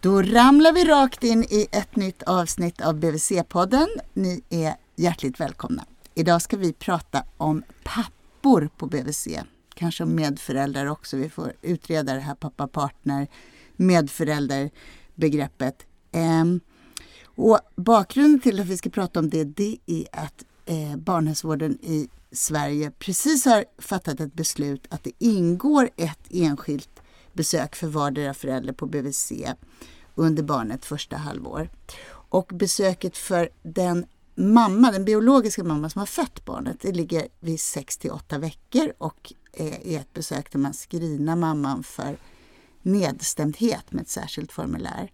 Då ramlar vi rakt in i ett nytt avsnitt av BVC-podden. Ni är hjärtligt välkomna. Idag ska vi prata om pappor på BVC. Kanske om medföräldrar också. Vi får utreda det här pappa-partner, medförälderbegreppet. Ehm, och bakgrunden till att vi ska prata om det, det är att eh, barnhälsovården i Sverige precis har fattat ett beslut att det ingår ett enskilt besök för vardera förälder på BVC under barnets första halvår. Och besöket för den mamma, den biologiska mamman som har fött barnet, det ligger vid 6 till 8 veckor och är ett besök där man screenar mamman för nedstämdhet med ett särskilt formulär.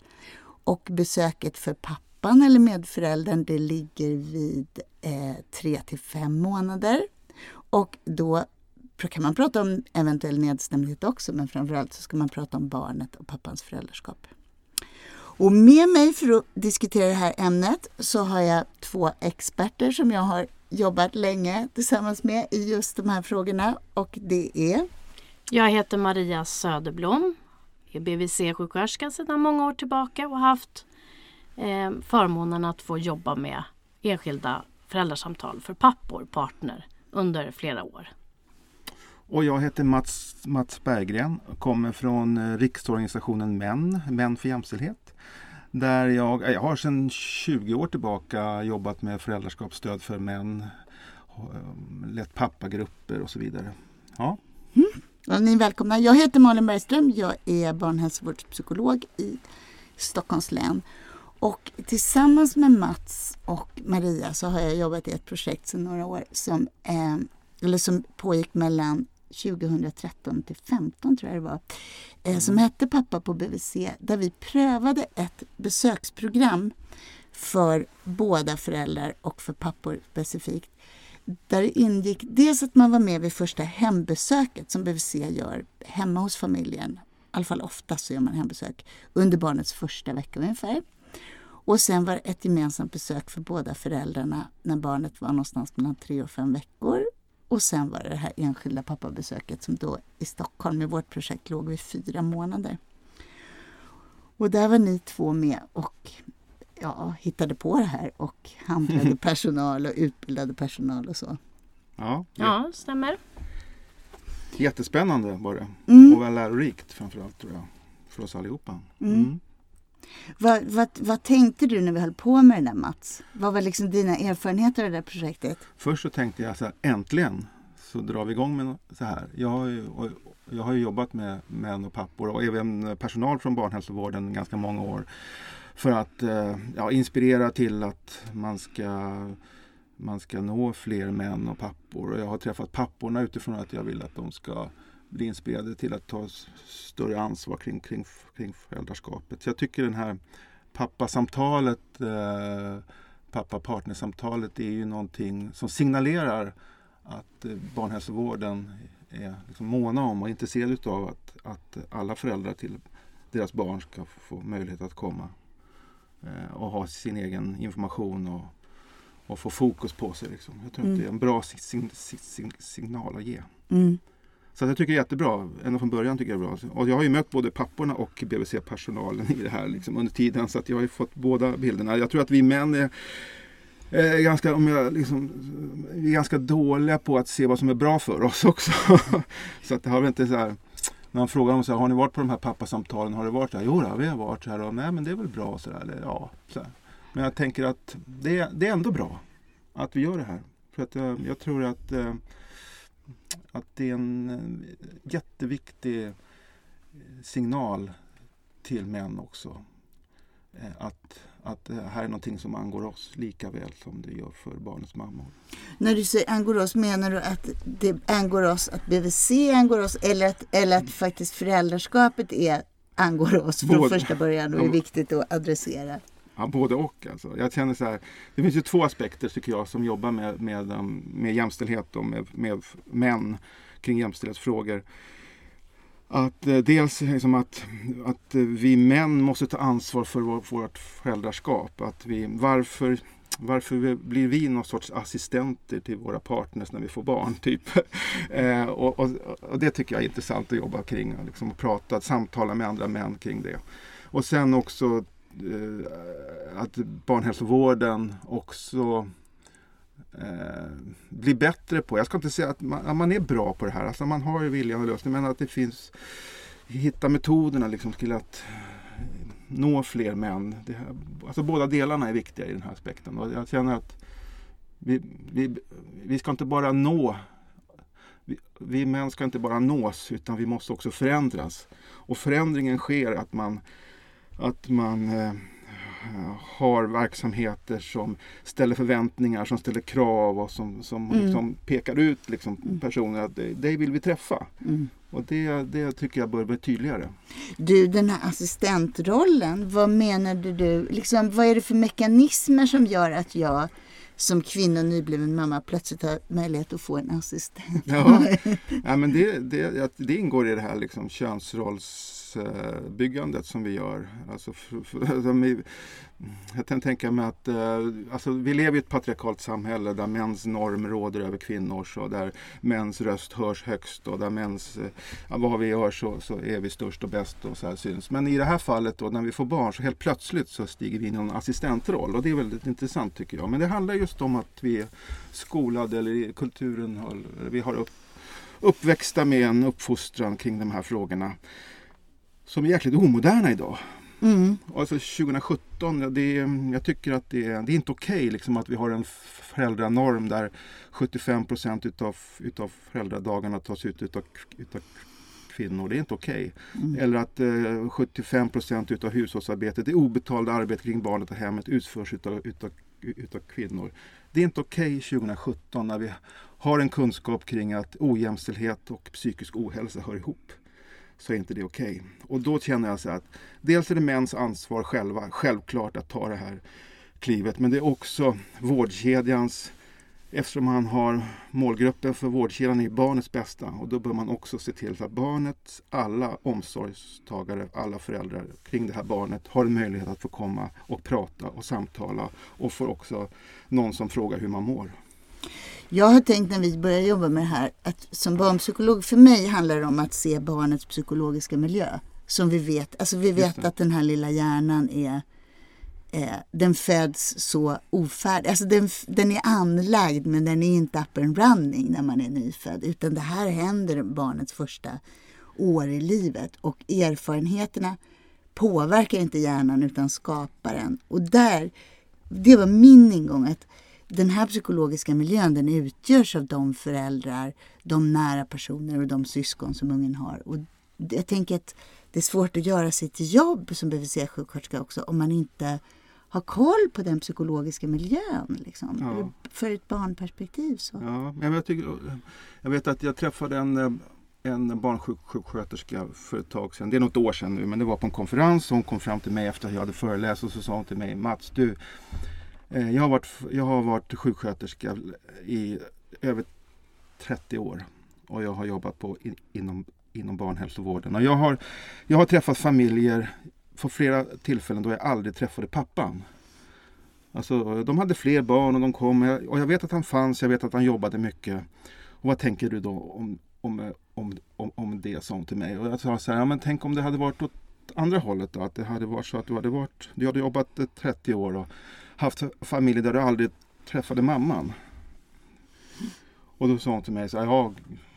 Och besöket för pappan eller medföräldern det ligger vid eh, 3 till 5 månader. Och då kan man prata om eventuell nedstämdhet också men framförallt så ska man prata om barnet och pappans föräldraskap. Och med mig för att diskutera det här ämnet så har jag två experter som jag har jobbat länge tillsammans med i just de här frågorna och det är Jag heter Maria Söderblom, är BVC-sjuksköterska sedan många år tillbaka och har haft eh, förmånen att få jobba med enskilda föräldrasamtal för pappor, partner, under flera år. Och jag heter Mats, Mats Berggren och kommer från eh, riksorganisationen MÄN, Män för jämställdhet. Där jag, jag har sedan 20 år tillbaka jobbat med föräldraskapsstöd för män, eh, lett pappagrupper och så vidare. Ja. Mm. Och ni är välkomna. Jag heter Malin Bergström. Jag är barnhälsovårdspsykolog i Stockholms län. Och tillsammans med Mats och Maria så har jag jobbat i ett projekt sedan några år som, eh, eller som pågick mellan 2013 till 15 tror jag det var, eh, som mm. hette Pappa på BVC där vi prövade ett besöksprogram för båda föräldrar och för pappor specifikt. Där det ingick dels att man var med vid första hembesöket som BVC gör hemma hos familjen. I alla fall oftast så gör man hembesök under barnets första vecka ungefär. Och sen var det ett gemensamt besök för båda föräldrarna när barnet var någonstans mellan tre och fem veckor och sen var det det här enskilda pappabesöket som då i Stockholm med vårt projekt låg vid fyra månader. Och där var ni två med och ja, hittade på det här och handlade personal och utbildade personal och så. Ja, ja stämmer. Jättespännande var det mm. och väl lärorikt framförallt tror jag för oss allihopa. Mm. Mm. Vad, vad, vad, tänkte du när vi höll på med det där Mats? Vad var liksom dina erfarenheter av det där projektet? Först så tänkte jag så här, äntligen så drar vi igång med så här. Jag har ju, jag har jobbat med män och pappor och även personal från barnhälsovården ganska många år. För att eh, ja, inspirera till att man ska, man ska nå fler män och pappor. Och jag har träffat papporna utifrån att jag vill att de ska bli inspirerade till att ta större ansvar kring, kring, kring föräldraskapet. Jag tycker den här pappasamtalet, eh, pappa-partnersamtalet är ju någonting som signalerar att eh, barnhälsovården är liksom måna om och intresserad av att, att alla föräldrar till deras barn ska få möjlighet att komma eh, och ha sin egen information och, och få fokus på sig. Liksom. Jag tror mm. att det är en bra sig, sig, signal att ge. Mm. Så jag tycker det är jättebra. Ända från början tycker jag det är bra. Och jag har ju mött både papporna och BVC-personalen i det här liksom, under tiden. Så att jag har ju fått båda bilderna. Jag tror att vi män är, är ganska, om jag liksom, är ganska dåliga på att se vad som är bra för oss också. så att det har väl inte så här, när man frågar dem så här, har ni varit på de här pappasamtalen? Har det varit så här? Jo, då, vi har varit så här. Och, Nej, men det är väl bra. Så där. Ja, så här. Men jag tänker att det, det är ändå bra att vi gör det här. För att jag, jag tror att eh, att det är en eh, jätteviktig eh, signal till män också. Eh, att, att det här är någonting som angår oss lika väl som det gör för barnets mammor. När du säger angår oss, menar du att det angår oss, att BVC angår oss eller att, eller att faktiskt föräldraskapet är, angår oss från Både. första början och är viktigt att adressera? Ja, både och. Alltså. Jag känner så här, det finns ju två aspekter tycker jag som jobbar med, med, um, med jämställdhet och med, med män kring jämställdhetsfrågor. Att eh, dels liksom att, att vi män måste ta ansvar för vår, vårt föräldraskap. Att vi, varför, varför blir vi någon sorts assistenter till våra partners när vi får barn? Typ. eh, och, och, och, det tycker jag är intressant att jobba kring. Liksom, och prata, samtala med andra män kring det. Och sen också Eh, att barnhälsovården också eh, blir bättre på, jag ska inte säga att man, att man, är bra på det här, alltså man har ju viljan och lösningen men att det finns, hitta metoderna liksom till att eh, nå fler män. Det, alltså båda delarna är viktiga i den här aspekten och jag känner att vi, vi, vi ska inte bara nå vi, vi män ska inte bara nås utan vi måste också förändras. Och förändringen sker att man, att man eh, har verksamheter som ställer förväntningar, som ställer krav och som, som mm. liksom pekar ut liksom mm. personer att dig vill vi träffa. Mm. Och det, det tycker jag bör bli tydligare. Du, den här assistentrollen, vad menade du? Liksom, vad är det för mekanismer som gör att jag som kvinna och nybliven mamma plötsligt har möjlighet att få en assistent? Ja, ja men det, det, det ingår i det här liksom könsrolls samhällsbyggandet som vi gör. Alltså, för, för, alltså, jag kan tänka mig att eh, alltså, vi lever i ett patriarkalt samhälle där mäns norm råder över kvinnors och där mäns röst hörs högst och där mäns, ja, vad vi gör så, så är vi störst och bäst och så här syns. Men i det här fallet då när vi får barn så helt plötsligt så stiger vi in i en assistentroll och det är väldigt intressant tycker jag. Men det handlar just om att vi är skolade eller i kulturen har, vi har upp, uppväxta med en uppfostran kring de här frågorna som är jäkligt omoderna idag. Mm. Alltså 2017, det är, jag tycker att det är, det är inte okej okay, liksom att vi har en föräldranorm där 75 procent utav, utav föräldradagarna tas ut utav, utav kvinnor. Det är inte okej. Okay. Mm. Eller att eh, 75 procent utav hushållsarbetet, det obetalda arbetet kring barnet och hemmet utförs utav, utav, utav kvinnor. Det är inte okej okay 2017 när vi har en kunskap kring att ojämställdhet och psykisk ohälsa hör ihop så är inte det okej. Okay. Och då känner jag så att dels är det mäns ansvar själva, självklart att ta det här klivet, men det är också vårdkedjans Eftersom man har målgruppen för vårdkedjan i barnets bästa och då bör man också se till att barnets alla omsorgstagare, alla föräldrar kring det här barnet har en möjlighet att få komma och prata och samtala och får också någon som frågar hur man mår. Jag har tänkt när vi började jobba med det här att som barnpsykolog, för mig handlar det om att se barnets psykologiska miljö. Som vi vet, alltså vi vet att den här lilla hjärnan är eh, den föds så ofärdig. Alltså den, den är anlagd men den är inte up and running när man är nyfödd. Utan det här händer barnets första år i livet. Och erfarenheterna påverkar inte hjärnan utan skapar den. Och där, det var min ingång. att den här psykologiska miljön den utgörs av de föräldrar, de nära personer och de syskon som ungen har. Och jag tänker att det är svårt att göra sitt jobb som BVC-sjuksköterska också om man inte har koll på den psykologiska miljön. Liksom, ja. För ett barnperspektiv. Så. Ja, men jag, tycker, jag vet att jag träffade en, en barnsjuksköterska för ett tag sedan. Det är något år sedan nu men det var på en konferens. Hon kom fram till mig efter att jag hade föreläst och så sa hon till mig Mats, du Eh, jag har, varit, jag har varit sjuksköterska i över 30 år och jag har jobbat på, inom, inom barnhälsovården. Och jag, har, jag har träffat familjer på flera tillfällen då jag aldrig träffade pappan. Alltså, de hade fler barn och de kom och jag vet att han fanns, jag vet att han jobbade mycket. Och vad tänker du då om, om, om, om, om det, sa hon till mig. Och jag sa så här, ja, men tänk om det hade varit åt andra hållet då, att det hade varit så att du hade varit, du hade jobbat eh, 30 år och haft familjer där du aldrig träffade mamman. Och då sa hon till mig så här, ja,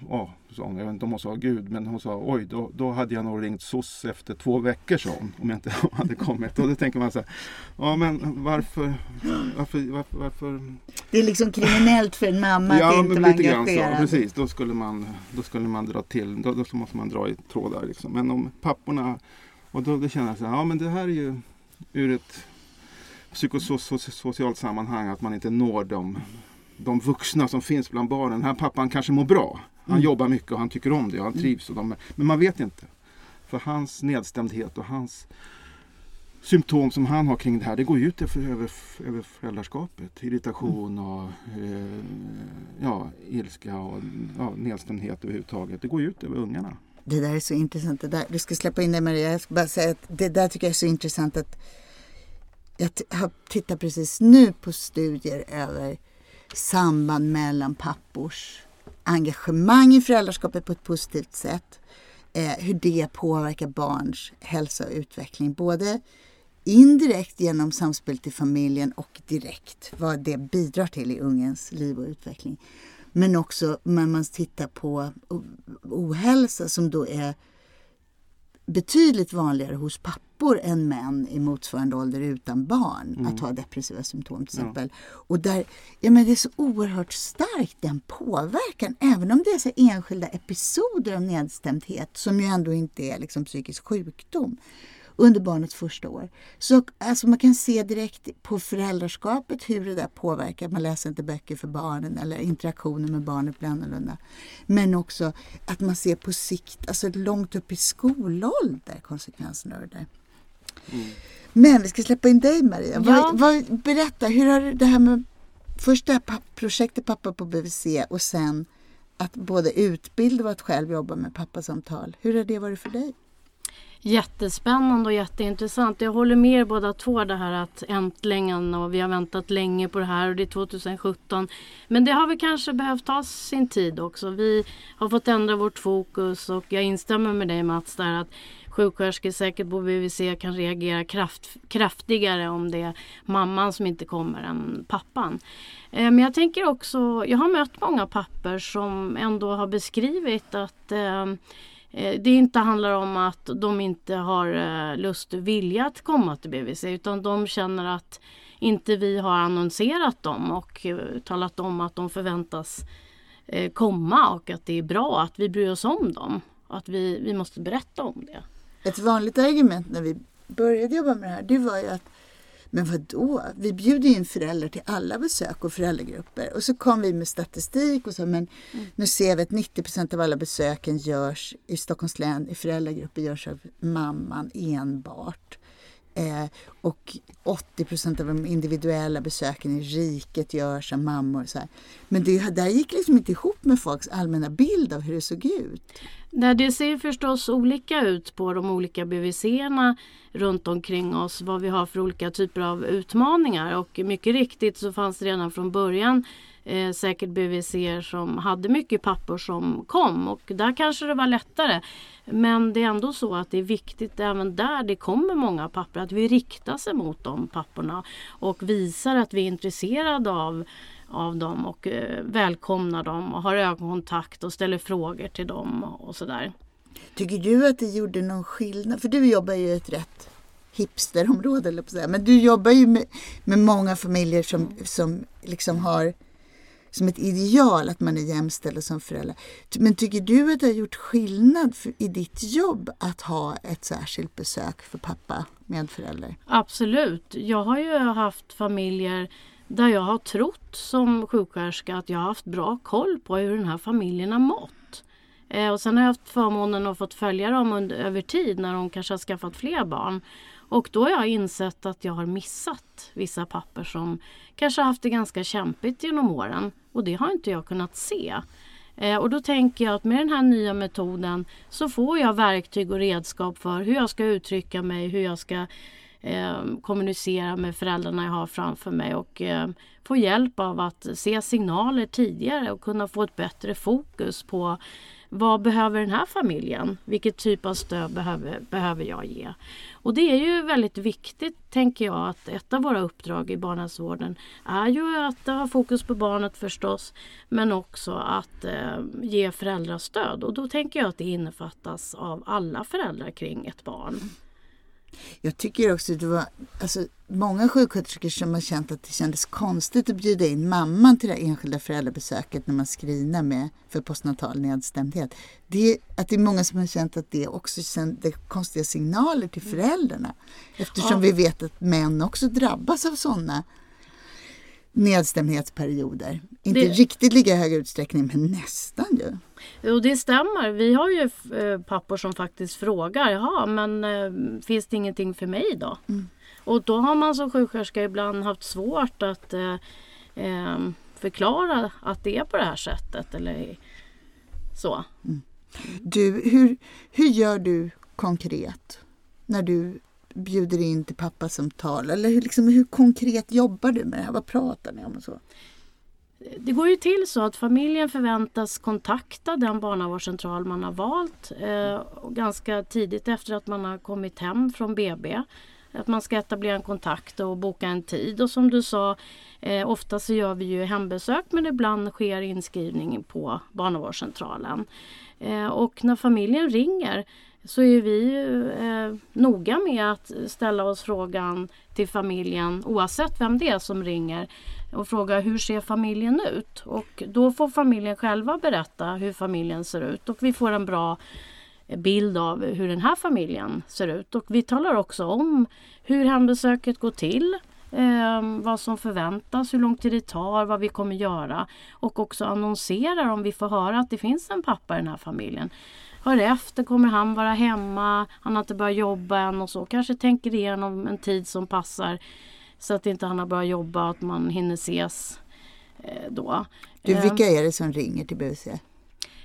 ja sa hon, jag vet inte om hon sa Gud, men hon sa oj, då, då hade jag nog ringt SOS efter två veckor, sa hon, om jag inte hade kommit. Och då tänker man så här, ja men varför, varför, varför, varför? Det är liksom kriminellt för en mamma ja, att inte vara engagerad. Ja, precis, då skulle, man, då skulle man dra till, då, då måste man dra i trådar liksom. Men om papporna, och då, då känner jag så här, ja men det här är ju ur ett psykosocialt sammanhang att man inte når de, de vuxna som finns bland barnen. Den här pappan kanske mår bra. Han mm. jobbar mycket och han tycker om det och han mm. trivs. Och de, men man vet inte. För hans nedstämdhet och hans symptom som han har kring det här, det går ut över, över, föräldraskapet. Irritation och eh, ja, ilska och ja, nedstämdhet överhuvudtaget. Det går ut över ungarna. Det där är så intressant. Det där, du ska släppa in det Maria. Jag ska bara säga att det där tycker jag är så intressant att jag tittar precis nu på studier över samband mellan pappors engagemang i föräldraskapet på ett positivt sätt eh, hur det påverkar barns hälsa och utveckling. Både indirekt genom samspelet i familjen och direkt vad det bidrar till i ungens liv och utveckling. Men också när man tittar på ohälsa som då är betydligt vanligare hos pappor än män i motsvarande ålder utan barn mm. att ha depressiva symptom till exempel. Ja. Och där, ja, men det är så oerhört starkt den påverkan, även om det är så enskilda episoder av nedstämdhet som ju ändå inte är liksom psykisk sjukdom under barnets första år. Så alltså man kan se direkt på föräldraskapet hur det där påverkar. Man läser inte böcker för barnen eller interaktionen med barnet blir annorlunda. Men också att man ser på sikt, alltså långt upp i skolålder, konsekvenserna av det där. Mm. Men vi ska släppa in dig Maria. Ja. Vad, vad, berätta, hur har det här med först det här projektet Pappa på BVC och sen att både utbilda och att själv jobba med pappasamtal. Hur har det varit för dig? Jättespännande och jätteintressant. Jag håller med er båda två det här att äntligen och vi har väntat länge på det här och det är 2017. Men det har vi kanske behövt ta sin tid också. Vi har fått ändra vårt fokus och jag instämmer med dig Mats där att sjuksköterskor säkert på BVC kan reagera kraft, kraftigare om det är mamman som inte kommer än pappan. Eh, men jag tänker också, jag har mött många papper som ändå har beskrivit att Eh, Eh, det inte handlar om att de inte har eh, lust och vilja att komma till BVC utan de känner att inte vi har annonserat dem och eh, talat om att de förväntas komma och att det är bra att vi bryr oss om dem. Att vi, vi måste berätta om det. Ett vanligt argument när vi började jobba med det här det var ju att men vad då? Vi bjuder in föräldrar till alla besök och föräldragrupper. Och så kom vi med statistik och så, men mm. nu ser vi att 90% av alla besöken görs i Stockholms län i föräldragrupper görs av mamman enbart. Eh, och 80% av de individuella besöken i riket görs av mammor. Så här. Men det där gick liksom inte ihop med folks allmänna bild av hur det såg ut. Nej, det ser förstås olika ut på de olika BVC-erna runt omkring oss vad vi har för olika typer av utmaningar och mycket riktigt så fanns det redan från början eh, säkert BVC som hade mycket pappor som kom och där kanske det var lättare. Men det är ändå så att det är viktigt även där det kommer många pappor att vi riktar sig mot de papporna och visar att vi är intresserade av av dem och eh, välkomnar dem och har ögonkontakt och ställer frågor till dem och sådär. Tycker du att det gjorde någon skillnad? För du jobbar ju i ett rätt hipsterområde, eller på säga. men du jobbar ju med, med många familjer som, som liksom har som ett ideal att man är jämställd som förälder. Men tycker du att det har gjort skillnad för, i ditt jobb att ha ett särskilt besök för pappa med förälder? Absolut. Jag har ju haft familjer där jag har trott som sjuksköterska att jag har haft bra koll på hur den här familjen har mått. Eh, och sen har jag haft förmånen att fått följa dem under, över tid när de kanske har skaffat fler barn. Och då har jag insett att jag har missat vissa papper som kanske har haft det ganska kämpigt genom åren. Och det har inte jag kunnat se. Eh, och då tänker jag att med den här nya metoden så får jag verktyg och redskap för hur jag ska uttrycka mig, hur jag ska eh, kommunicera med föräldrarna jag har framför mig och eh, få hjälp av att se signaler tidigare och kunna få ett bättre fokus på vad behöver den här familjen? Vilket typ av stöd behöver, behöver jag ge? Och det är ju väldigt viktigt, tänker jag, att ett av våra uppdrag i barnhälsovården är ju att ha fokus på barnet förstås, men också att eh, ge föräldrastöd. Och då tänker jag att det innefattas av alla föräldrar kring ett barn. Jag tycker också att det var alltså, många sjuksköterskor som har känt att det kändes konstigt att bjuda in mamman till det enskilda föräldrabesöket när man screenar med för postnatal nedstämdhet. Det, att det är många som har känt att det också sänder konstiga signaler till föräldrarna. Eftersom ja. vi vet att män också drabbas av sådana nedstämdhetsperioder. Inte det... riktigt lika hög utsträckning men nästan ju. Jo det stämmer. Vi har ju eh, pappor som faktiskt frågar, jaha men äh, finns det ingenting för mig då? Mm. Och då har man som sjuksköterska ibland haft svårt att äh, äh, förklara att det är på det här sättet eller så. Mm. Du, hur, hur gör du konkret när du bjuder in till pappasamtal? Eller hur, liksom, hur konkret jobbar du med det här? Vad pratar ni om? och så? det går ju till så att familjen förväntas kontakta den barnavårdscentral man har valt eh, ganska tidigt efter att man har kommit hem från BB. Att man ska etablera en kontakt och boka en tid och som du sa eh, ofta så gör vi ju hembesök men ibland sker inskrivning på barnavårdscentralen. Eh, och när familjen ringer så är vi eh, noga med att ställa oss frågan till familjen oavsett vem det är som ringer och fråga hur ser familjen ut? Och då får familjen själva berätta hur familjen ser ut och vi får en bra bild av hur den här familjen ser ut. Och vi talar också om hur hembesöket går till, eh, vad som förväntas, hur lång tid det tar, vad vi kommer göra och också annonserar om vi får höra att det finns en pappa i den här familjen. Hör efter, kommer han vara hemma? Han har inte börjat jobba än och så. Kanske tänker igenom en tid som passar så att inte han har börjat jobba och att man hinner ses eh, då. Du, vilka är det som ringer till BVC?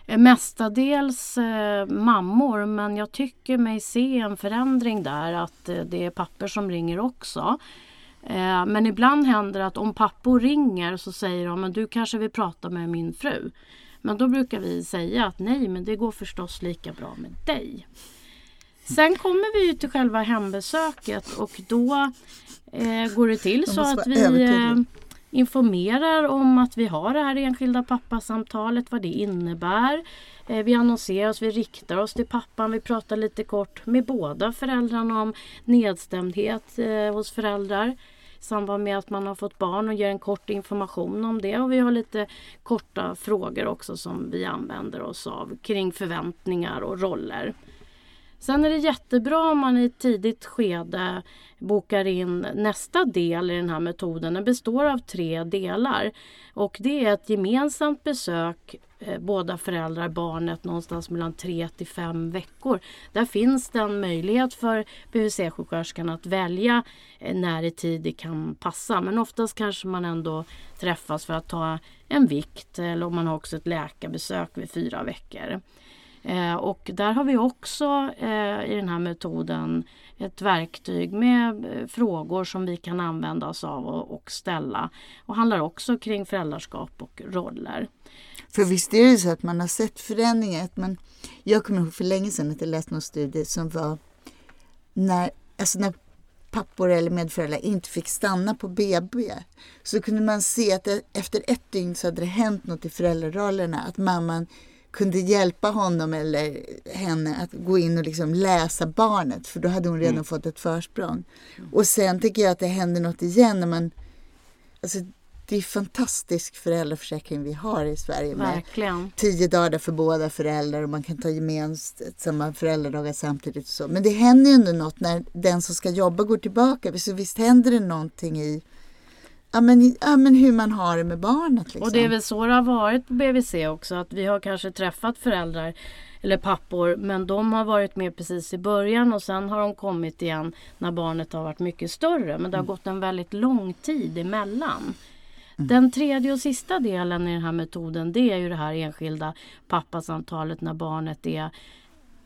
Eh, mestadels eh, mammor men jag tycker mig se en förändring där att eh, det är papper som ringer också. Eh, men ibland händer det att om pappor ringer så säger de att du kanske vill prata med min fru. Men då brukar vi säga att nej men det går förstås lika bra med dig. Sen kommer vi till själva hembesöket och då eh, går det till så att vi eh, informerar om att vi har det här enskilda pappasamtalet, vad det innebär. Eh, vi annonserar oss, vi riktar oss till pappan, vi pratar lite kort med båda föräldrarna om nedstämdhet eh, hos föräldrar samband med att man har fått barn och ger en kort information om det. Och vi har lite korta frågor också som vi använder oss av kring förväntningar och roller. Sen är det jättebra om man i ett tidigt skede bokar in nästa del i den här metoden. Den består av tre delar och det är ett gemensamt besök eh, båda föräldrar, barnet någonstans mellan tre till fem veckor. Där finns det en möjlighet för BVC-sjuksköterskan att välja eh, när i tid det kan passa. Men oftast kanske man ändå träffas för att ta en vikt eller om man har också ett läkarbesök vid fyra veckor. Eh, och där har vi också eh, i den här metoden ett verktyg med eh, frågor som vi kan använda oss av och, och ställa. Och handlar också kring föräldraskap och roller. För visst är det så att man har sett förändringar. Att man, jag kommer ihåg för länge sedan att jag läste någon studie som var när, alltså när pappor eller medföräldrar inte fick stanna på BB så kunde man se att efter ett dygn så hade det hänt något i föräldrarollerna. Att mamman kunde hjälpa honom eller henne att gå in och liksom läsa barnet för då hade hon redan mm. fått ett försprång. Och sen tycker jag att det händer något igen när man alltså, det är fantastisk föräldraförsäkring vi har i Sverige. Verkligen. Med tio dagar för båda föräldrar och man kan ta gemensamma föräldradagar samtidigt. Och så. Men det händer ju ändå något när den som ska jobba går tillbaka. Så visst händer det någonting i Ja men, ja men hur man har det med barnet. Liksom. Och det är väl så det har varit på BVC också att vi har kanske träffat föräldrar eller pappor men de har varit med precis i början och sen har de kommit igen när barnet har varit mycket större. Men det har mm. gått en väldigt lång tid emellan. Mm. Den tredje och sista delen i den här metoden det är ju det här enskilda pappasamtalet när barnet är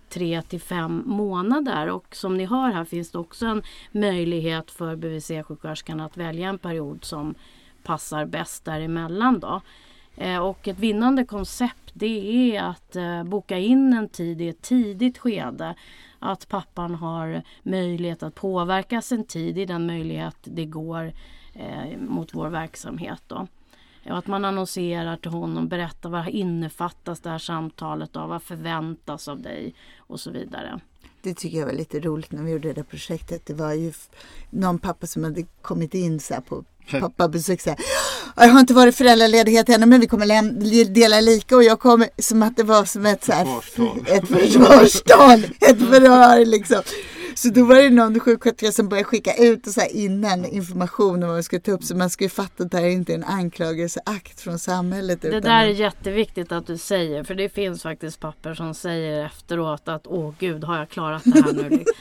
tre till fem månader och som ni hör här finns det också en möjlighet för BVC-sjuksköterskan att välja en period som passar bäst däremellan. Då. Eh, och ett vinnande koncept det är att eh, boka in en tid i ett tidigt skede. Att pappan har möjlighet att påverka sin tid i den möjlighet det går eh, mot vår verksamhet. Då. Och att man annonserar till honom, berättar vad innefattas det här samtalet av, vad förväntas av dig och så vidare. Det tycker jag var lite roligt när vi gjorde det där projektet. Det var ju någon pappa som hade kommit in så på pappabesök. Så här, jag har inte varit föräldraledighet ännu men vi kommer dela lika och jag kommer som att det var som ett, så här, ett försvarstal. ett förhör liksom. Så då var det någon sjuksköterska som började skicka ut och så innan information om vad man skulle ta upp. Så man ska ju fatta att det här inte är en anklagelseakt från samhället. Det där är jätteviktigt att du säger. För det finns faktiskt papper som säger efteråt att åh gud har jag klarat det här nu.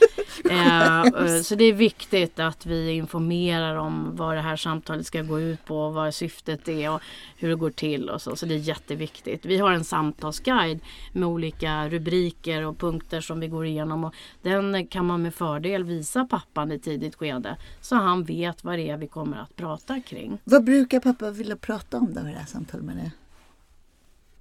Eh, så det är viktigt att vi informerar om vad det här samtalet ska gå ut på, vad syftet är och hur det går till och så. Så det är jätteviktigt. Vi har en samtalsguide med olika rubriker och punkter som vi går igenom och den kan man med fördel visa pappan i tidigt skede så han vet vad det är vi kommer att prata kring. Vad brukar pappa vilja prata om då i det här samtalet med dig?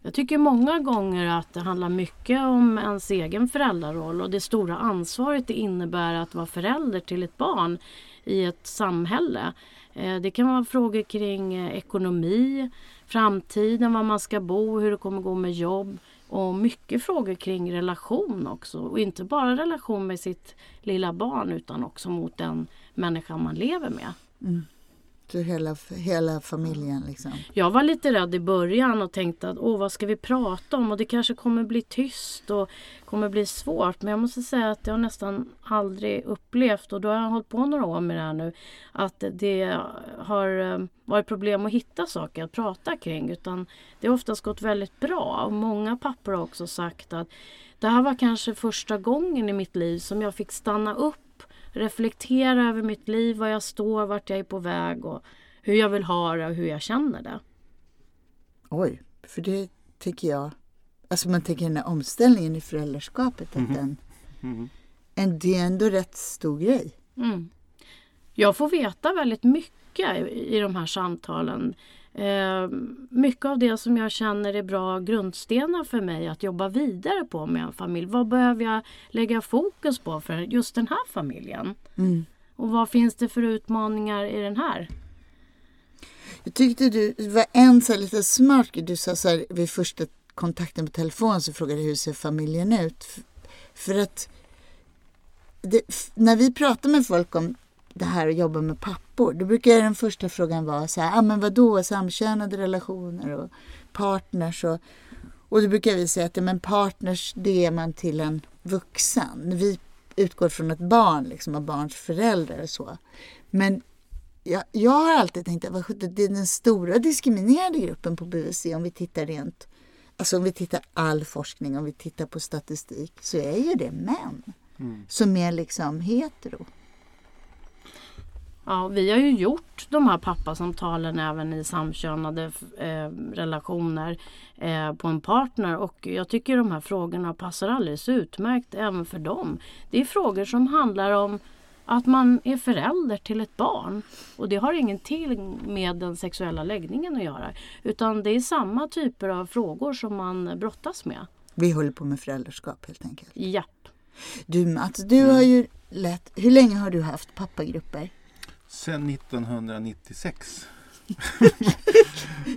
Jag tycker många gånger att det handlar mycket om ens egen föräldraroll och det stora ansvaret det innebär att vara förälder till ett barn i ett samhälle. Eh, det kan vara frågor kring eh, ekonomi, framtiden, var man ska bo, hur det kommer gå med jobb och mycket frågor kring relation också. Och inte bara relation med sitt lilla barn utan också mot den människa man lever med. Mm ut hela, hela familjen liksom? Jag var lite rädd i början och tänkte att åh vad ska vi prata om och det kanske kommer bli tyst och kommer bli svårt. Men jag måste säga att jag nästan aldrig upplevt och då har jag hållit på några år med det här nu att det har eh, varit problem att hitta saker att prata kring utan det har oftast gått väldigt bra och många pappor har också sagt att det här var kanske första gången i mitt liv som jag fick stanna upp reflektera över mitt liv, var jag står, vart jag är på väg och hur jag vill ha det och hur jag känner det. Oj, för det tycker jag, alltså man tänker den här omställningen i föräldraskapet, mm. att den, mm. en, det är ändå rätt stor grej. Mm. Jag får veta väldigt mycket i, i de här samtalen. Eh, mycket av det som jag känner är bra grundstenar för mig att jobba vidare på med en familj. Vad behöver jag lägga fokus på för just den här familjen? Mm. Och vad finns det för utmaningar i den här? Jag tyckte du var en så lite smart Du sa så här vid första kontakten på telefon så frågade hur ser familjen ut? För att det, när vi pratar med folk om det här att jobba med pappor, då brukar den första frågan vara så här, ah, men vadå, samkönade relationer och partners och, och då brukar vi säga att men partners det är man till en vuxen. Vi utgår från ett barn, liksom, och barns föräldrar och så. Men jag, jag har alltid tänkt att det är den stora diskriminerade gruppen på BVC om vi tittar rent, alltså om vi tittar all forskning, om vi tittar på statistik, så är ju det män mm. som är liksom hetero. Ja, vi har ju gjort de här pappasamtalen även i samkönade eh, relationer eh, på en partner och jag tycker de här frågorna passar alldeles utmärkt även för dem. Det är frågor som handlar om att man är förälder till ett barn och det har ingenting med den sexuella läggningen att göra utan det är samma typer av frågor som man brottas med. Vi håller på med föräldraskap helt enkelt. Japp. Du Mats, du har ju lett, hur länge har du haft pappagrupper? Sedan 1996.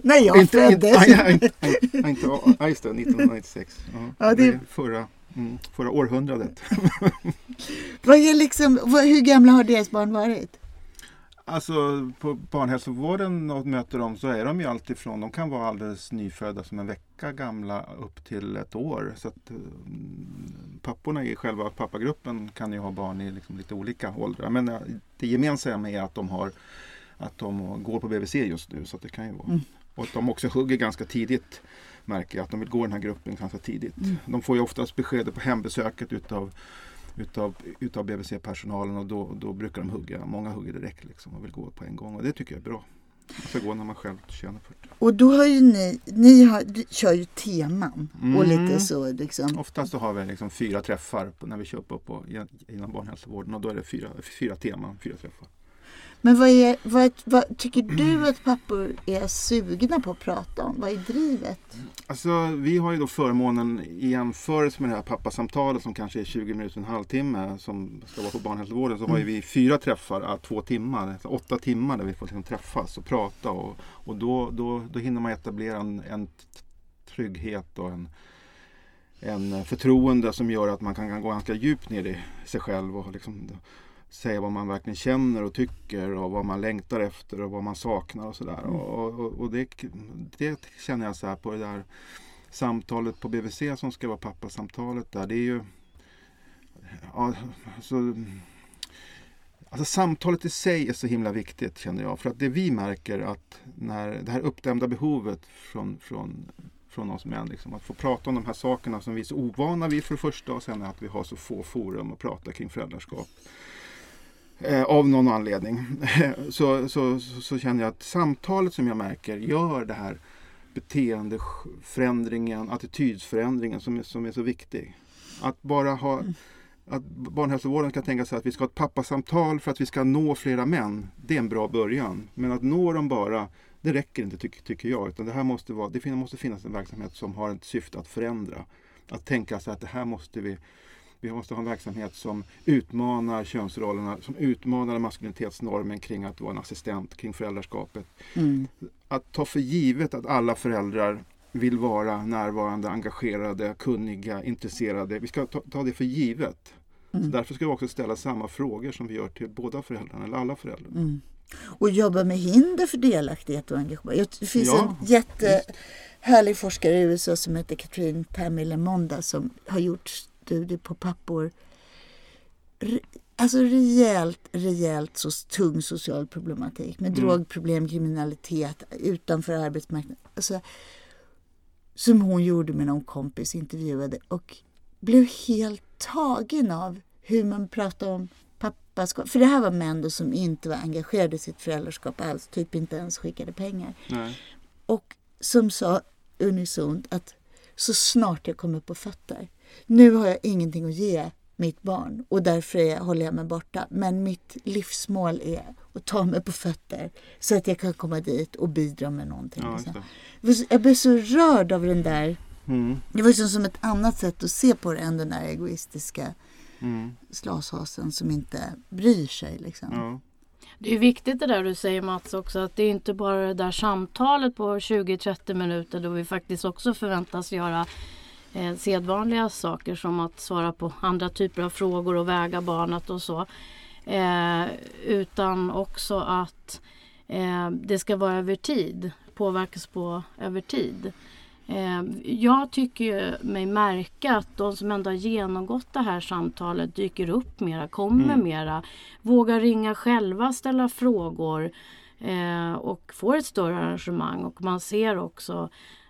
När jag inte, föddes. Inte, inte, inte, ja, just det, 1996. Ja, ja, det... förra, mm, förra århundradet. vad är liksom, hur gamla har deras barn varit? Alltså på barnhälsovården och möter dem så är de ju alltifrån, de kan vara alldeles nyfödda som en vecka gamla upp till ett år. Så att, mm, papporna i själva pappagruppen kan ju ha barn i liksom lite olika åldrar. Men eh, det gemensamma är att de, har, att de går på BVC just nu. Så det kan ju vara. Mm. Och att de också hugger ganska tidigt märker jag, att de vill gå den här gruppen ganska tidigt. Mm. De får ju oftast beskedet på hembesöket utav utav, utav BBC-personalen och då, då brukar de hugga. Många hugger direkt liksom och vill gå på en gång och det tycker jag är bra. Man ska gå när man själv känner för det. Och då har ju ni, ni har, kör ju teman mm. och lite så liksom. Oftast så har vi liksom fyra träffar när vi kör upp på, inom barnhälsovården och då är det fyra, fyra teman, fyra träffar. Men vad, är, vad, vad, tycker du att pappor är sugna på att prata om? Vad är drivet? Alltså, vi har ju då förmånen i jämförelse med det här pappasamtalet som kanske är 20 minuter, en halvtimme som ska vara på barnhälsovården så mm. har vi fyra träffar, två timmar, alltså åtta timmar där vi får liksom träffas och prata och, och då, då, då hinner man etablera en, en trygghet och en, en förtroende som gör att man kan gå ganska djupt ner i sig själv och liksom säga vad man verkligen känner och tycker och vad man längtar efter och vad man saknar och sådär. Mm. Och, och, och det, det, känner jag så här på det där samtalet på BVC som ska vara pappasamtalet där. Det är ju ja, alltså, alltså samtalet i sig är så himla viktigt känner jag. För att det vi märker att när det här uppdämda behovet från, från från oss män. Liksom. Att få prata om de här sakerna som vi är så ovana vid för det första och sen att vi har så få forum att prata kring föräldraskap. Eh, av någon anledning. så, så, så, så, känner jag att samtalet som jag märker gör det här beteendeförändringen, attitydsförändringen som är, som är så viktig. Att bara ha mm. att barnhälsovården kan tänka sig att vi ska ha ett pappasamtal för att vi ska nå flera män. Det är en bra början. Men att nå dem bara, det räcker inte tycker, tycker jag. Utan det här måste, vara, det måste finnas en verksamhet som har ett syfte att förändra. Att tänka sig att det här måste vi vi måste ha en verksamhet som utmanar könsrollerna, som utmanar maskulinitetsnormen kring att vara en assistent, kring föräldraskapet. Mm. Att ta för givet att alla föräldrar vill vara närvarande, engagerade, kunniga, intresserade. Vi ska ta, ta det för givet. Mm. Så därför ska vi också ställa samma frågor som vi gör till båda föräldrarna, eller alla föräldrar. Mm. Och jobba med hinder för delaktighet och engagemang. Det finns ja, en jättehärlig forskare i USA som heter Katrin Pamela Monda som har gjort studier på pappor. Alltså rejält, rejält så tung social problematik med mm. drogproblem, kriminalitet utanför arbetsmarknaden. Alltså, som hon gjorde med någon kompis, intervjuade och blev helt tagen av hur man pratar om pappaskap. För det här var män då som inte var engagerade i sitt föräldraskap alls, typ inte ens skickade pengar. Nej. Och som sa unisont att så snart jag kommer på fötter nu har jag ingenting att ge mitt barn och därför är, håller jag mig borta. Men mitt livsmål är att ta mig på fötter så att jag kan komma dit och bidra med någonting. Ja, jag blev så rörd av den där. Mm. Det var liksom som ett annat sätt att se på det än den där egoistiska mm. slashasen som inte bryr sig. Liksom. Ja. Det är viktigt det där du säger Mats också att det är inte bara det där samtalet på 20-30 minuter då vi faktiskt också förväntas göra eh, sedvanliga saker som att svara på andra typer av frågor och väga barnet och så. Eh, utan också att eh, det ska vara över tid, påverkas på över tid. Eh, jag tycker mig märka att de som ändå har genomgått det här samtalet dyker upp mera, kommer mm. mera, vågar ringa själva, ställa frågor eh, och får ett större arrangemang och man ser också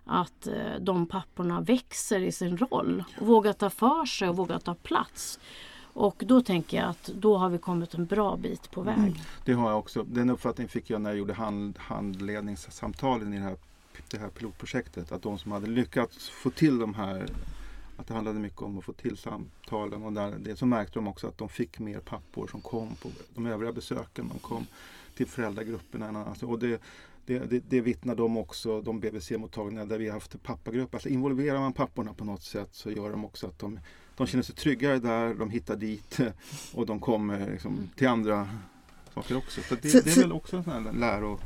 att eh, de papporna växer i sin roll och vågar ta för sig och vågar ta plats. Och då tänker jag att då har vi kommit en bra bit på väg. Mm. Det har jag också. Den uppfattningen fick jag när jag gjorde hand, handledningssamtalen i det här, det här pilotprojektet. Att de som hade lyckats få till de här att det handlade mycket om att få till samtalen och där, det, så märkte de också att de fick mer pappor som kom på de övriga besöken. De kom till föräldragrupperna. Alltså, och det, det, det, det vittnar de också, de BVC-mottagningar där vi har haft pappagrupper. Alltså involverar man papporna på något sätt så gör de också att de, de känner sig tryggare där, de hittar dit och de kommer liksom till andra saker också. Så det, det är väl också en sån här läro,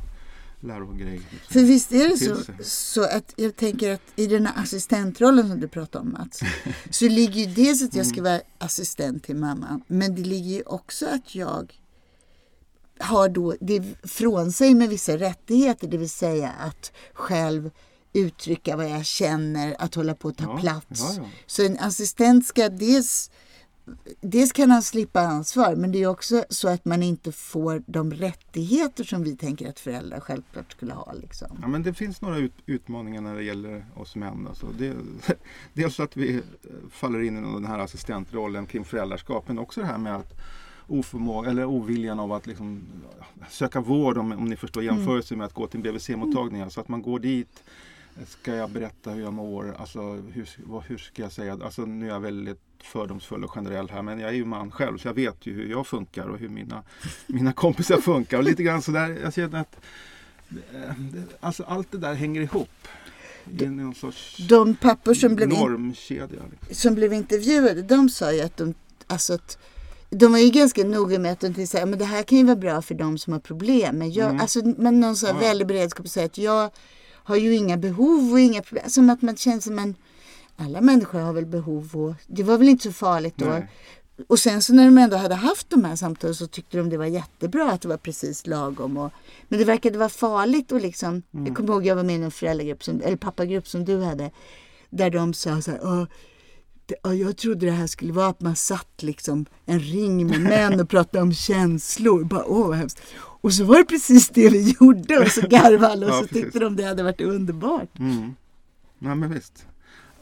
lärogrej. Liksom. För visst är det så, så att jag tänker att i den här assistentrollen som du pratar om Mats, så ligger ju dels att jag ska mm. vara assistent till mamma, men det ligger ju också att jag har då det från sig med vissa rättigheter, det vill säga att själv uttrycka vad jag känner, att hålla på att ta ja, plats. Ja, ja. Så en assistent ska dels Dels kan han slippa ansvar men det är också så att man inte får de rättigheter som vi tänker att föräldrar självklart skulle ha. Liksom. Ja, men det finns några ut utmaningar när det gäller oss män. Alltså det, dels att vi faller in i den här assistentrollen kring föräldraskap men också det här med att oförmåga eller oviljan av att liksom söka vård om, om ni förstår mm. jämförelse med att gå till en BVC-mottagning. Mm. Alltså att man går dit Ska jag berätta hur jag mår? Alltså hur, vad, hur ska jag säga? Alltså nu är jag väldigt fördomsfull och generell här men jag är ju man själv så jag vet ju hur jag funkar och hur mina, mina kompisar funkar. Och lite grann sådär, jag känner att eh, alltså allt det där hänger ihop. De, de pappor som blev, normkedja, liksom. som blev intervjuade de sa ju att de, alltså att de var ju ganska noga med att de säga men det här kan ju vara bra för de som har problem. Men, jag, mm. alltså, men någon så här ja. väldig beredskap att säga att jag har ju inga behov och inga problem. Som att man känner som en alla människor har väl behov och det var väl inte så farligt då. Nej. Och sen så när de ändå hade haft de här samtalen så tyckte de det var jättebra att det var precis lagom. Och, men det verkade vara farligt och liksom, mm. jag kommer ihåg jag var med i en föräldragrupp, som, eller pappagrupp som du hade. Där de sa så här, det, jag trodde det här skulle vara att man satt liksom en ring med män och pratade om känslor. Bara, åh vad hemskt. Och så var det precis det vi gjorde och så garvade alla och ja, så precis. tyckte de det hade varit underbart. Mm. Nej men visst.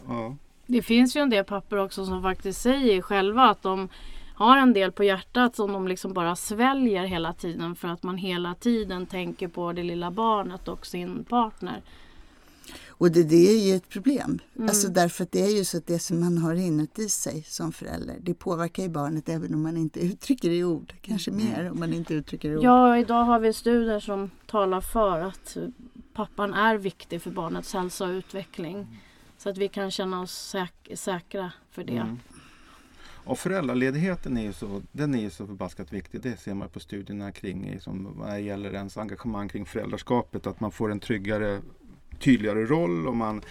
Ja. Det finns ju en del pappor också som faktiskt säger själva att de har en del på hjärtat som de liksom bara sväljer hela tiden för att man hela tiden tänker på det lilla barnet och sin partner. Och det, det är ju ett problem. Mm. Alltså därför att det är ju så att det som man har inuti sig som förälder, det påverkar ju barnet även om man inte uttrycker det i ord. Kanske Mm. mer om man inte uttrycker det i ord. Ja, idag har vi studier som talar för att pappan är viktig för barnets hälsa och utveckling. Så att vi kan känna oss säk- säkra för det. Mm. Och föräldraledigheten är ju så, den är ju så förbaskat viktig. Det ser man på studierna kring som vad gäller ens engagemang kring föräldraskapet. Att man får en tryggare, tydligare roll och man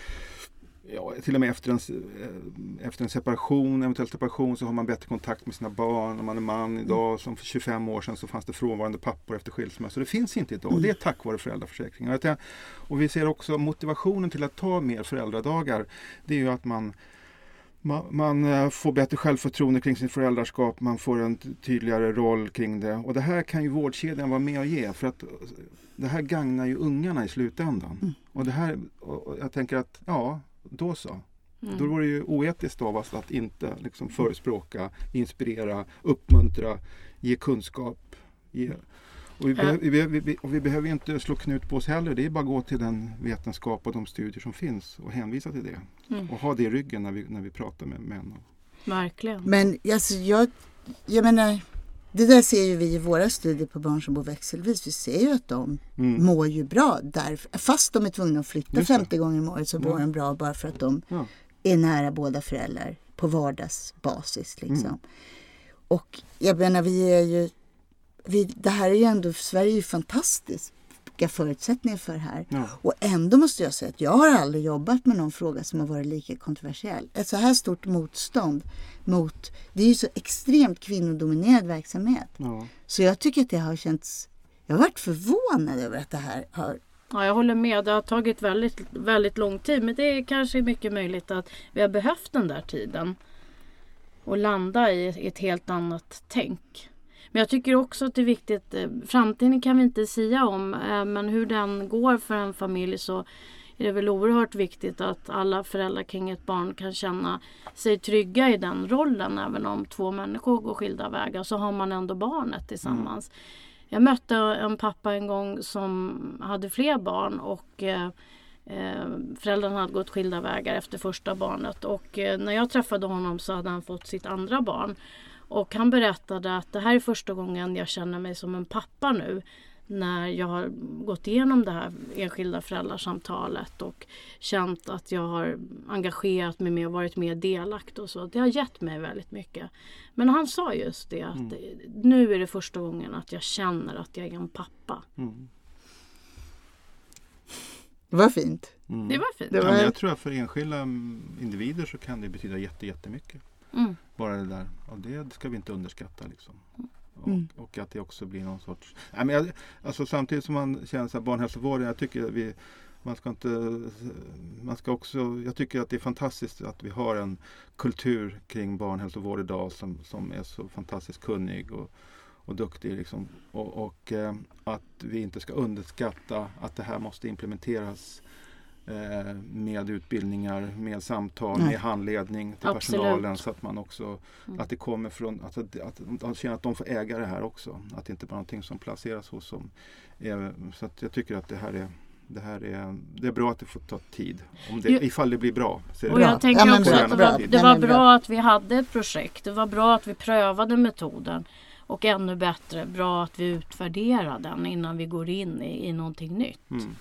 Ja, till och med efter en, eh, efter en separation, eventuell separation så har man bättre kontakt med sina barn. Om man är man idag, som för 25 år sedan så fanns det frånvarande pappor efter skilsmässa. Det finns inte idag. Och det är tack vare föräldraförsäkringen. Och Och vi ser också motivationen till att ta mer föräldradagar. Det är ju att man man, man eh, får bättre självförtroende kring sin föräldraskap, man får en tydligare roll kring det. Och det här kan ju vårdkedjan vara med och ge för att det här gagnar ju ungarna i slutändan. Mm. Och det här, och jag tänker att ja, då så. Mm. Då vore det ju oetiskt av oss att inte liksom förespråka, inspirera, uppmuntra, ge kunskap. Ge. Och vi, Ja. behöver, vi, vi, och vi behöver ju inte slå knut på oss heller. Det är bara att gå till den vetenskap och de studier som finns och hänvisa till det. Mm. Och ha det i ryggen när vi, när vi pratar med män. Verkligen. Men alltså, jag, jag menar, det där ser ju vi i våra studier på barn som bor växelvis. Vi ser ju att de Mm. mår ju bra. Där, fast de är tvungna att flytta Just det. 50 gånger om året så mår de bra bara för att de Ja. är nära båda föräldrar på vardagsbasis. Liksom. Mm. Och jag menar, vi är ju... Vi, det här är ju ändå, Sverige är ju fantastiska förutsättningar för det här. Ja. Och ändå måste jag säga att jag har aldrig jobbat med någon fråga som har varit lika kontroversiell. Ett så här stort motstånd mot... Det är ju så extremt kvinnodominerad verksamhet. Ja. Så jag tycker att det har känts... Jag har varit förvånad över att det här har... Ja, jag håller med. Det har tagit väldigt, väldigt lång tid. Men det är kanske mycket möjligt att vi har behövt den där tiden. Och landa i ett helt annat tänk. Men jag tycker också att det är viktigt. eh, Framtiden kan vi inte sia om. eh, Men hur den går för en familj så är det väl oerhört viktigt att alla föräldrar kring ett barn kan känna sig trygga i den rollen. Även om två människor går skilda vägar så har man ändå barnet tillsammans. Jag mötte en pappa en gång som hade fler barn och eh, eh, föräldrarna hade gått skilda vägar efter första barnet. Och eh, när jag träffade honom så hade han fått sitt andra barn. Och han berättade att det här är första gången jag känner mig som en pappa nu. När jag har gått igenom det här enskilda föräldrasamtalet och känt att jag har engagerat mig mer och varit mer delaktig och så. Det har gett mig väldigt mycket. Men han sa just det att nu är det första gången att jag känner att jag är en pappa. Mm. Det var fint. Mm. Det var fint. Det Ja, var- jag tror att för enskilda mm, individer så kan det betyda jätte, jättemycket. Mm. Bara det där. Och det ska vi inte underskatta. Liksom. Och, Mm. och att det också blir någon sorts... Nej, men jag, alltså, samtidigt som man känner här, barnhälsovården, jag tycker att vi man ska inte, man ska också, jag tycker att det är fantastiskt att vi har en kultur kring barnhälsovård idag som, som är så fantastiskt kunnig och, och duktig. Liksom. Och, och eh, att vi inte ska underskatta att det här måste implementeras med utbildningar, med samtal, Nej. med handledning till Absolut. personalen så att man också Mm. att det kommer från, alltså, att, att de känner att de får äga det här också. Att det inte bara är någonting som placeras hos dem. Eh, Så att jag tycker att det här är det här är, det är bra att det får ta tid. Om det, Jo. ifall det blir bra. Så det bra. tänker Ja, också att var, det bra att vi hade ett projekt. Det var bra att vi prövade metoden. Och ännu bättre, bra att vi utvärderar den innan vi går in i, i någonting nytt. Mm.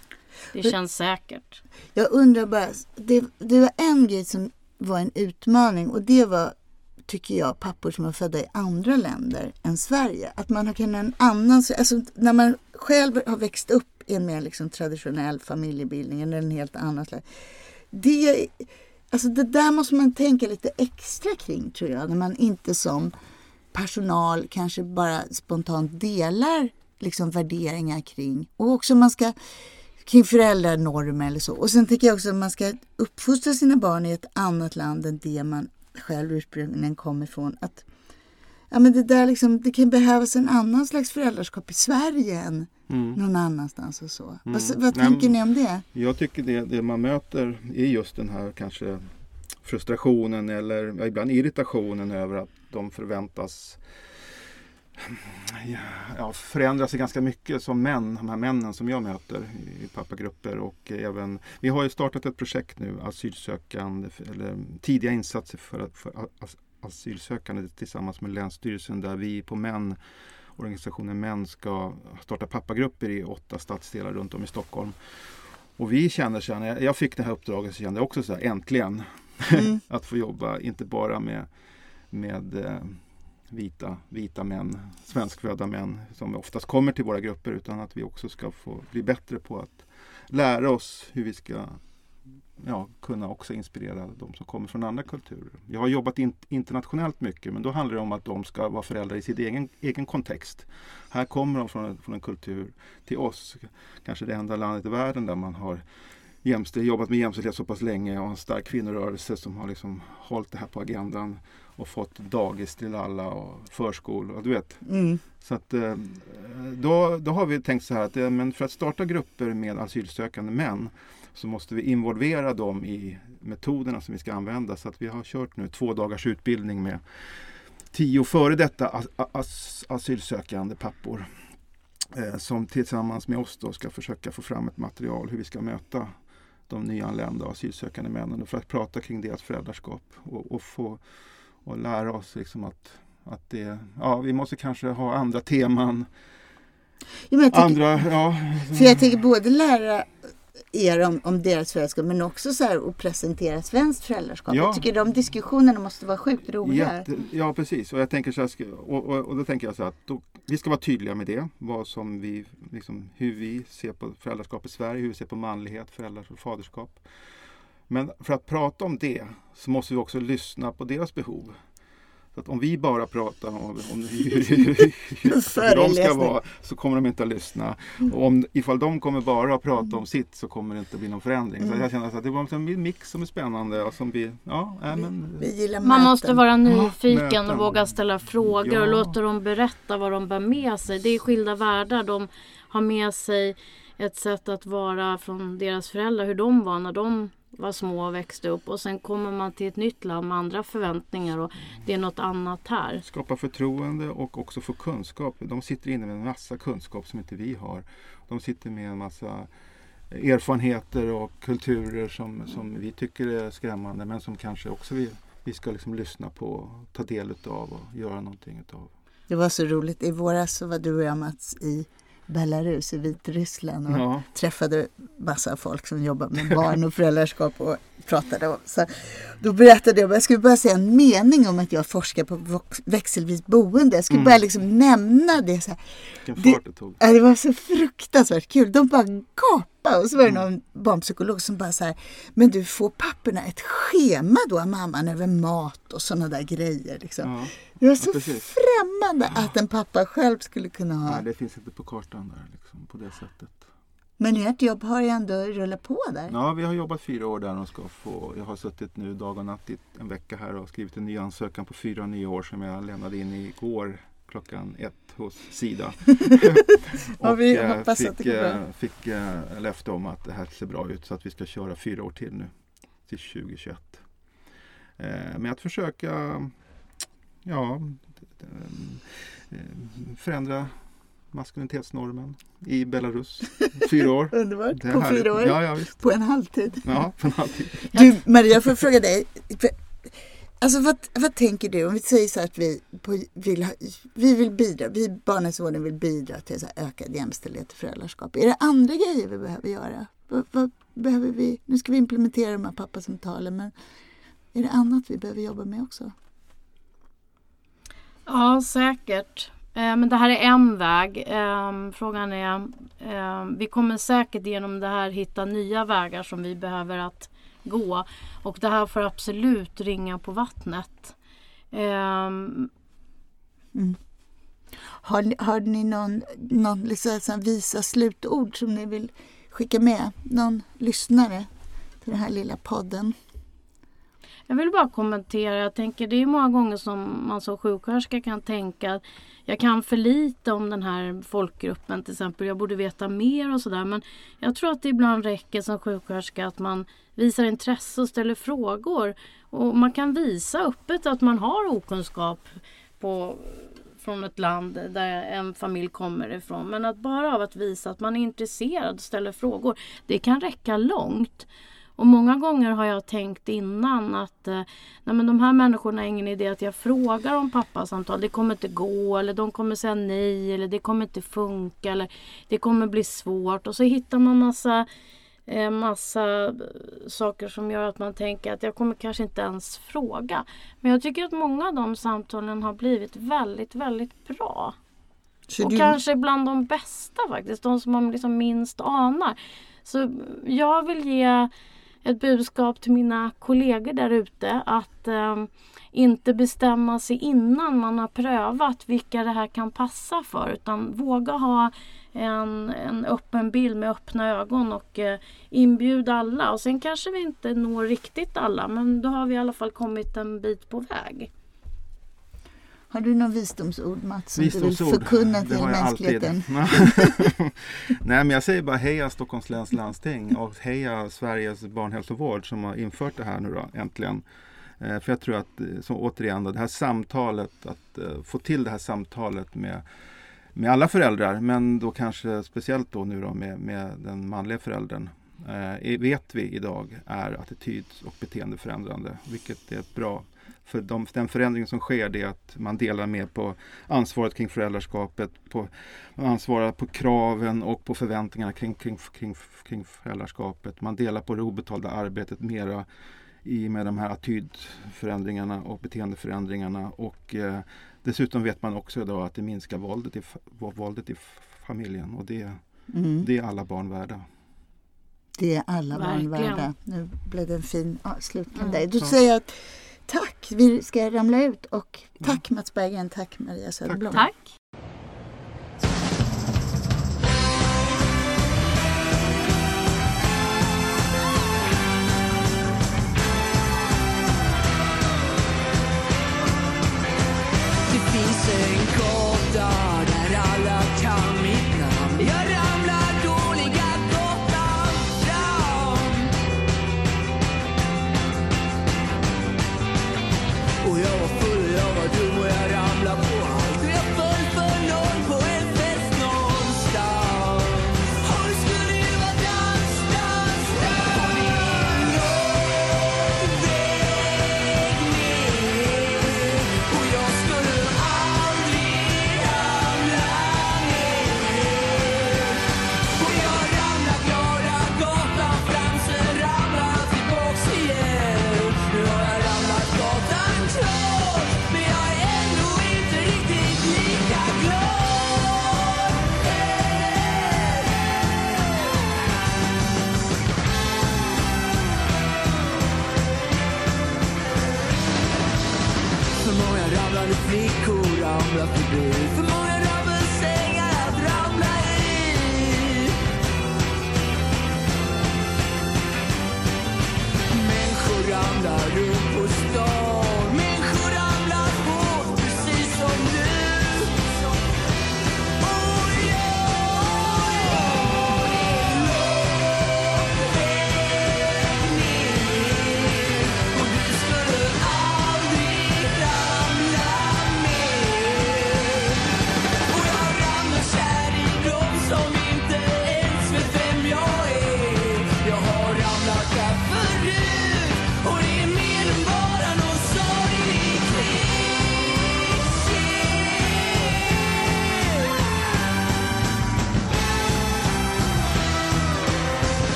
Det känns säkert. Jag undrar bara, det, det var en grej som var en utmaning och det var, tycker jag, pappor som är födda i andra länder än Sverige. Att man har kunnat en annan, alltså när man själv har växt upp i en mer liksom traditionell familjebildning eller en helt annan slags. Det, alltså det där måste man tänka lite extra kring tror jag, när man inte som personal kanske bara spontant delar liksom värderingar kring och också man ska kring föräldranormer eller så. Och sen tycker jag också att man ska uppfostra sina barn i ett annat land än det man själv ursprungligen kommer ifrån. Att, ja, men det, där liksom, det kan behövas en annan slags föräldraskap i Sverige än Mm. någon annanstans och så. Vad, Mm. vad Nej, tänker men- ni om det? Jag tycker det, det man möter är just den här kanske frustrationen eller ja, ibland irritationen över att de förväntas ja, förändra sig ganska mycket som män, de här männen som jag möter i pappagrupper och även vi har ju startat ett projekt nu, asylsökande eller tidiga insatser för, att- för as- asylsökande tillsammans med Länsstyrelsen där vi på män organisationen Män ska starta pappagrupper i åtta stadsdelar runt om i Stockholm. Och vi känner sen, när jag fick det här uppdraget så kände jag också så här, äntligen Mm. att få jobba, inte bara med, med eh, vita, vita män, svenskfödda män som oftast kommer till våra grupper utan att vi också ska få bli bättre på att lära oss hur vi ska ja, kunna också inspirera de som kommer från andra kulturer. Jag har jobbat in, internationellt mycket men då handlar det om att de ska vara föräldrar i sin egen, egen kontext. Här kommer de från, en- från en kultur till oss, kanske det enda landet i världen där man har jämställd, jobbat med jämställdhet så pass länge och en stark kvinnorörelse som har liksom hållit det här på agendan och fått dagis till alla och förskolor. Du vet. Mm. Så att, eh, då, då har vi tänkt så här att men för att starta grupper med asylsökande män så måste vi involvera dem i metoderna som vi ska använda. Så att vi har kört nu två dagars utbildning med tio före detta as, as, asylsökande pappor eh, som tillsammans med oss då ska försöka få fram ett material hur vi ska möta de nyanlända asylsökande männen för att prata kring deras föräldraskap och, och få och lära oss liksom att, att det, ja, vi måste kanske ha andra teman, jag tycker, andra, ja, För jag tänker både lära er om, om deras föräldraskap men också så här att presentera svenskt föräldraskap. Ja. Jag tycker de diskussionerna måste vara sjukt roliga. Jätte, ja precis och jag tänker så här, och, och, och då tänker jag så här att då, vi ska vara tydliga med det. Vad som vi, liksom, hur vi ser på föräldraskap i Sverige, hur vi ser på manlighet, föräldrar och faderskap. Men för att prata om det så måste vi också lyssna på deras behov. Så att om vi bara pratar om, om hur, hur, hur, hur de ska vara så kommer de inte att lyssna. Och om, ifall de kommer bara att prata om sitt så kommer det inte bli någon förändring. Så jag känner att det var en mix som är spännande och som vi, ja, nej, men Vi Man måste vara nyfiken möten. och våga ställa frågor Ja. och låta dem berätta vad de bär med sig. Det är skilda världar. De har med sig ett sätt att vara från deras föräldrar, hur de var när de var små och växte upp. Och sen kommer man till ett nytt land med andra förväntningar och det är något annat här. skapa förtroende och också få kunskap. De sitter inne med en massa kunskap som inte vi har. De sitter med en massa erfarenheter och kulturer som, som vi tycker är skrämmande men som kanske också vi, vi ska liksom lyssna på, och ta del utav och göra någonting utav. Det var så roligt. I våras så var du och jag Mats i Belarus i Vitryssland och Ja, träffade massa folk som jobbar med barn och föräldraskap och pratade om. Så då berättade jag, jag skulle bara säga en mening om att jag forskar på växelvis boende. Jag skulle Mm. bara liksom nämna det. Så här. Det- det det var så fruktansvärt kul. De bara gapade och så var det någon barnpsykolog som bara så här, men du får papporna ett schema då av mamman över mat och sådana där grejer. Liksom. Ja. Det var så precis. främmande att en pappa själv skulle kunna ha. Nej, det finns inte på kartan där liksom, på det sättet. Men ert jobb har ju ändå rullat på där. Ja, vi har jobbat fyra år där och ska få, jag har suttit nu dag och natt i en vecka här och skrivit en ny ansökan på fyra nya år som jag lämnade in igår klockan ett hos Sida. Ja, vi eh, hoppas fick, att det går bra. eh, fick eh, löfte om att det här ser bra ut så att vi ska köra fyra år till nu till 2021. Eh, med att försöka ja, eh, förändra maskulinitetsnormen i Belarus. Fyra år. Underbart. På härligt. fyra år. Ja, ja. På en halvtid. Ja, på en halvtid. Du Maria, får jag fråga dig. Alltså vad, vad tänker du om vi säger så att vi, på, vill, vi vill bidra, vi barnhälsovården vill bidra till så ökad jämställdhet och föräldraskap. Är det andra grejer vi behöver göra? Vad, vad behöver vi? Nu ska vi implementera de här pappasamtalen men är det annat vi behöver jobba med också? Ja, säkert. Eh, men det här är en väg. Ehm, frågan är, ehm, vi kommer säkert genom det här hitta nya vägar som vi behöver att gå. Och det här får absolut ringa på vattnet. Ehm, mm. Har, ni- har ni någon, någon liksom, visa slutord som ni vill skicka med någon lyssnare till den här lilla podden? Jag vill bara kommentera, jag tänker det är många gånger som man som sjuksköterska kan tänka att jag kan för lite om den här folkgruppen till exempel, jag borde veta mer och sådär. Men jag tror att det ibland räcker som sjuksköterska att man visar intresse och ställer frågor. Och man kan visa öppet att man har okunskap på, från ett land där en familj kommer ifrån. Men att bara av att visa att man är intresserad och ställer frågor, det kan räcka långt. Och många gånger har jag tänkt innan att eh, nej men de här människorna är ingen idé att jag frågar om pappasamtal. Det kommer inte gå eller de kommer säga nej eller det kommer inte funka eller det kommer bli svårt. Och så hittar man massa eh, massa saker som gör att man tänker att jag kommer kanske inte ens fråga. Men jag tycker att många av de samtalen har blivit väldigt, väldigt bra. Så och du... kanske bland de bästa faktiskt, de som man liksom minst anar. Så jag vill ge ett budskap till mina kollegor där ute att eh, inte bestämma sig innan man har prövat vilka det här kan passa för utan våga ha en, en öppen bild med öppna ögon och eh, inbjuda alla. Och sen kanske vi inte når riktigt alla men då har vi i alla fall kommit en bit på väg. Har du några visdomsord Mats som visdomsord, du vill förkunna till mänskligheten? Nej men jag säger bara heja Stockholms läns landsting och heja Sveriges barnhälsovård som har infört det här nu då äntligen. Eh, för jag tror att, eh, så återigen, det här samtalet, att eh, få till det här samtalet med, med alla föräldrar, men då kanske speciellt då nu då med, med den manliga föräldern. vet vi idag är attityd och beteendeförändrande, vilket är bra för de, den förändring som sker det är att man delar mer på ansvaret kring föräldraskapet, på, man ansvarar på kraven och på förväntningarna kring, kring, kring, kring föräldraskapet. Man delar på det obetalda arbetet mera i med de här attitydförändringarna och beteendeförändringarna. Och eh, dessutom vet man också idag att det minskar våldet i, våldet i familjen och det, mm. det är alla barn värda. Det är alla Verkligen. barn värda. Nu blev det en fin avslutning mm. Du säger att Tack! Vi ska ramla ut och tack Mats Berggren, tack Maria Söderblom. Tack! ramlar